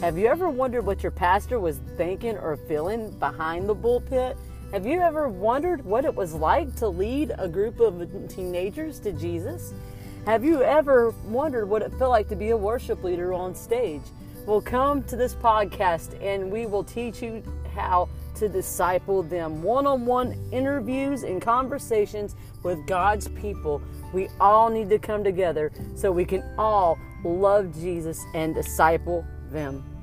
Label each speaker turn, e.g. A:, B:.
A: Have you ever wondered what your pastor was thinking or feeling behind the pulpit? Have you ever wondered what it was like to lead a group of teenagers to Jesus? Have you ever wondered what it felt like to be a worship leader on stage? Well, come to this podcast and we will teach you how to disciple them. One on one interviews and conversations with God's people. We all need to come together so we can all love Jesus and disciple them.